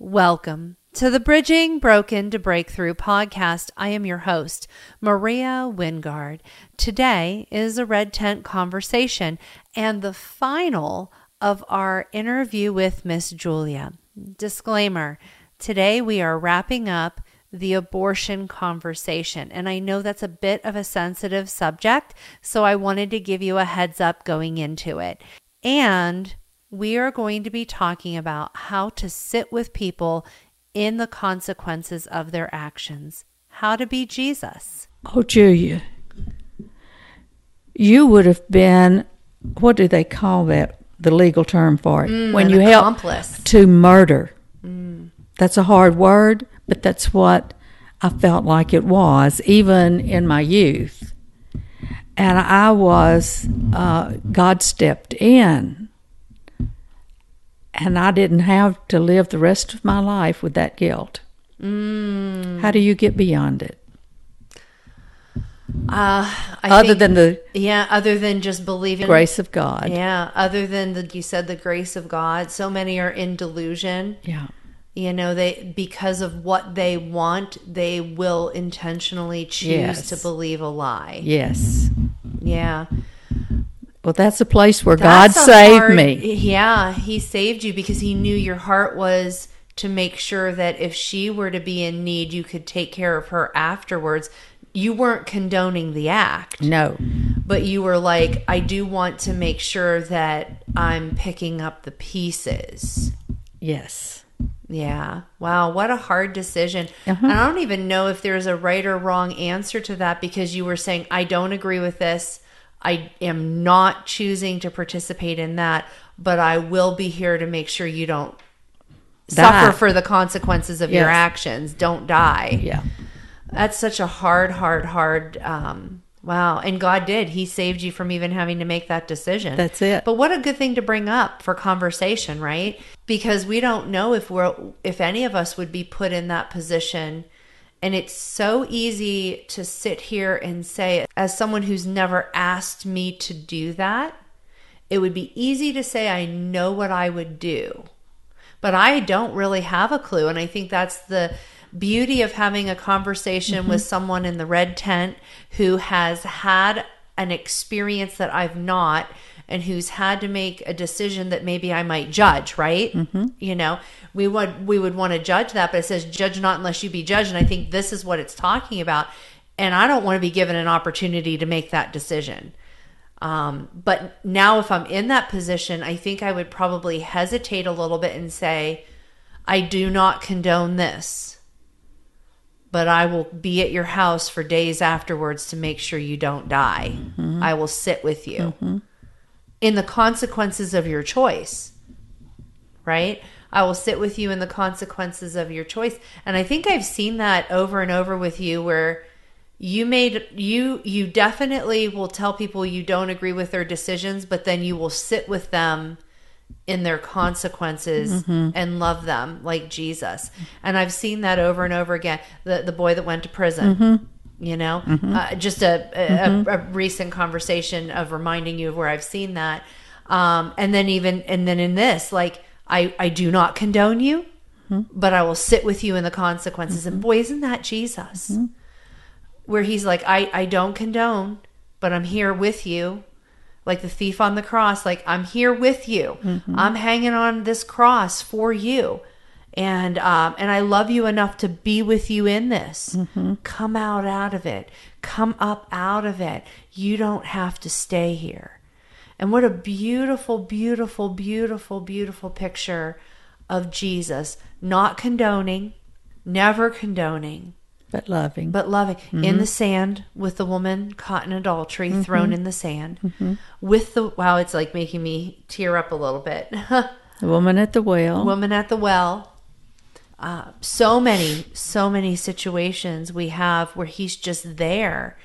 Welcome to the Bridging Broken to Breakthrough podcast. I am your host, Maria Wingard. Today is a red tent conversation and the final of our interview with Miss Julia. Disclaimer today we are wrapping up the abortion conversation. And I know that's a bit of a sensitive subject, so I wanted to give you a heads up going into it. And we are going to be talking about how to sit with people in the consequences of their actions, how to be Jesus. Oh, Julia, you would have been, what do they call that? The legal term for it. Mm, when you help to murder. That's a hard word, but that's what I felt like it was, even in my youth. And I was, uh, God stepped in. And I didn't have to live the rest of my life with that guilt. Mm. How do you get beyond it? Uh, I Other think- than the yeah, other than just believing grace of God. Yeah, other than the you said the grace of God. So many are in delusion. Yeah. You know, they because of what they want, they will intentionally choose Yes. to believe a lie. Yes. Yeah. Well, that's a place where That's God saved hard- me. Yeah, he saved you because he knew your heart was to make sure that if she were to be in need, you could take care of her afterwards. You weren't condoning the act, No. but you were like, I do want to make sure that I'm picking up the pieces. Yes. Yeah. Wow. What a hard decision. Uh-huh. And I don't even know if there's a right or wrong answer to that because you were saying, I don't agree with this. I am not choosing to participate in that, but I will be here to make sure you don't Die. suffer for the consequences of your actions. Don't die. Yeah. That's such a hard, hard, hard. Um, wow. And God did. He saved you from even having to make that decision. That's it. But what a good thing to bring up for conversation, right? Because we don't know if we're, if any of us would be put in that position. And it's so easy to sit here and say, as someone who's never asked me to do that, it would be easy to say, I know what I would do but I don't really have a clue. And I think that's the beauty of having a conversation mm-hmm. with someone in the red tent who has had an experience that I've not and who's had to make a decision that maybe I might judge, right? Mm-hmm. You know, we would we would want to judge that, but it says judge not unless you be judged. And I think this is what it's talking about. And I don't want to be given an opportunity to make that decision. Um, but now, if I'm in that position, I think I would probably hesitate a little bit and say, I do not condone this, but I will be at your house for days afterwards to make sure you don't die. Mm-hmm. I will sit with you mm-hmm. In the consequences of your choice, right? I will sit with you in the consequences of your choice. And I think I've seen that over and over with you where you made you you definitely will tell people you don't agree with their decisions but then you will sit with them in their consequences mm-hmm. and love them like Jesus. And I've seen that over and over again. The the boy that went to prison mm-hmm. You know? Mm-hmm. Uh, just a, a, mm-hmm. a recent conversation of reminding you of where I've seen that. Um, and then even and then in this like I I do not condone you mm-hmm. but I will sit with you in the consequences. And boy isn't that Jesus? Where he's like, I, I don't condone, but I'm here with you. Like the thief on the cross, like, I'm here with you. I'm hanging on this cross for you. And um, and I love you enough to be with you in this. Mm-hmm. Come out out of it. Come up out of it. You don't have to stay here. And what a beautiful, beautiful, beautiful, beautiful picture of Jesus, not condoning, never condoning, But loving. but loving in mm-hmm. the sand with the woman caught in adultery mm-hmm. thrown in the sand with the wow it's like making me tear up a little bit the woman at the well. woman at the well uh, so many so many situations we have where he's just there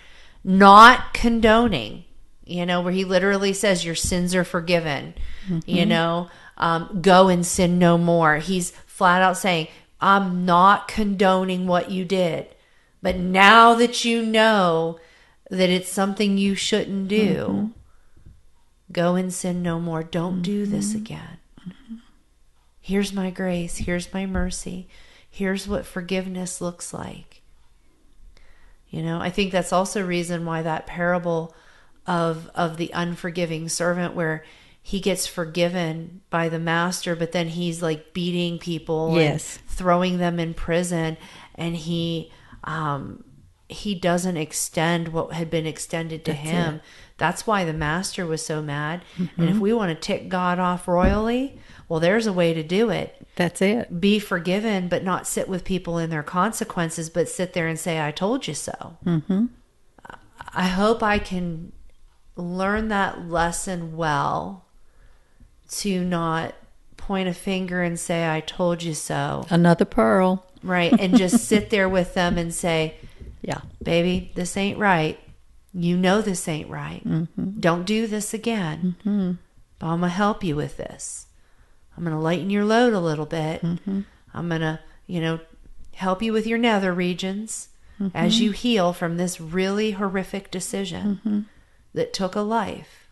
not condoning you know where he literally says your sins are forgiven you know? Um, go and sin no more. He's flat out saying i'm not condoning what you did but now that you know that it's something you shouldn't do go and sin no more. Don't do this again Here's my grace. Here's my mercy. Here's what forgiveness looks like. You know, I think that's also reason why that parable of of the unforgiving servant where he gets forgiven by the master but then he's like beating people Yes. and throwing them in prison and he um he doesn't extend what had been extended to That's him it. That's why the master was so mad and if we want to tick god off royally well there's a way to do it That's it. be forgiven, but not sit with people in their consequences, but sit there and say, I told you so. Mm-hmm. I hope I can learn that lesson well to not point a finger and say, I told you so. Another pearl. Right. And just sit there with them and say, Yeah. baby, this ain't right. You know this ain't right. Mm-hmm. Don't do this again. Mm-hmm. But I'm going to help you with this. I'm going to lighten your load a little bit. Mm-hmm. I'm going to, you know, help you with your nether regions as you heal from this really horrific decision that took a life.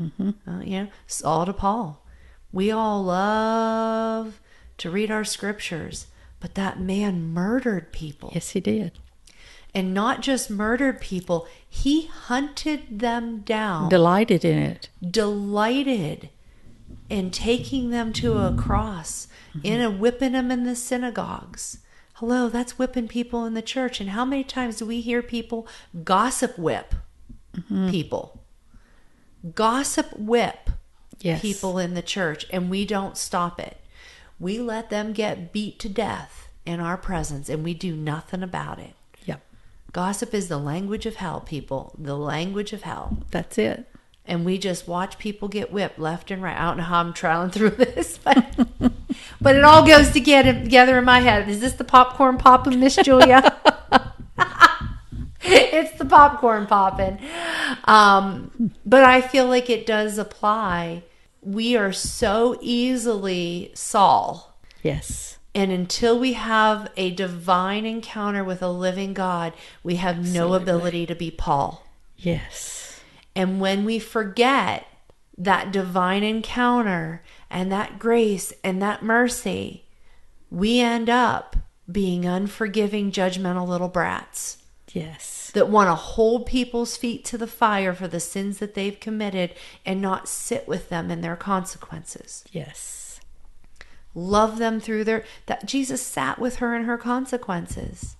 Uh, you know, Saul to Paul. We all love to read our scriptures, but that man murdered people Yes, he did. And not just murdered people, he hunted them down, Delighted in it. delighted in taking them to a cross, mm-hmm. in a whipping them in the synagogues. Hello, that's whipping people in the church. And how many times do we hear people gossip whip mm-hmm. people? Gossip whip Yes. people in the church and we don't stop it. We let them get beat to death in our presence and we do nothing about it. Gossip is the language of hell, people. The language of hell. That's it. And we just watch people get whipped left and right. I don't know how I'm trialing through this, but but it all goes together together in my head. Is this the popcorn popping, Miss Julia? it's the popcorn popping. Um, but I feel like it does apply. We are so easily Saul. Yes. And until we have a divine encounter with a living God, we have no ability to be Paul. Yes. And when we forget that divine encounter and that grace and that mercy, we end up being unforgiving, judgmental little brats Yes. that want to hold people's feet to the fire for the sins that they've committed and not sit with them in their consequences. Yes. Love them through their that Jesus sat with her in her consequences.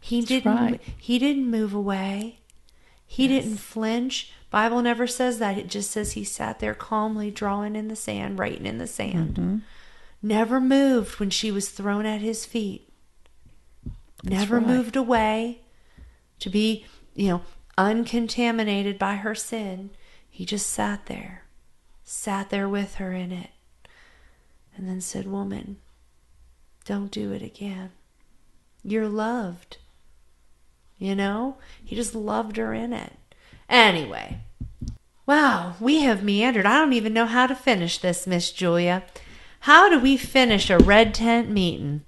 He didn't right. he didn't move away. He didn't flinch. Bible never says that. It just says he sat there calmly drawing in the sand, writing in the sand. Mm-hmm. Never moved when she was thrown at his feet. Never right. moved away to be, you know, uncontaminated by her sin. He just sat there. Sat there with her in it. And then said, "Woman, don't do it again. You're loved." You know? He just loved her in it. Anyway, wow, we have meandered. I don't even know how to finish this, Miss Julia. How do we finish a red tent meeting?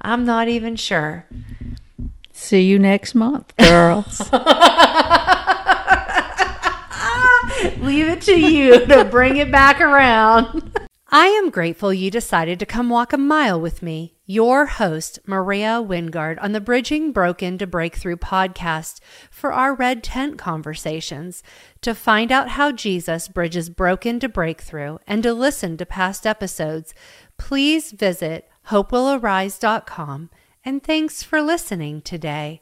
I'm not even sure. See you next month, girls. Leave it to you to bring it back around. I am grateful you decided to come walk a mile with me, your host, Maria Wingard, on the Bridging Broken to Breakthrough podcast for our Red Tent conversations. To find out how Jesus bridges broken to breakthrough and to listen to past episodes, please visit hopewillarise.com. And thanks for listening today.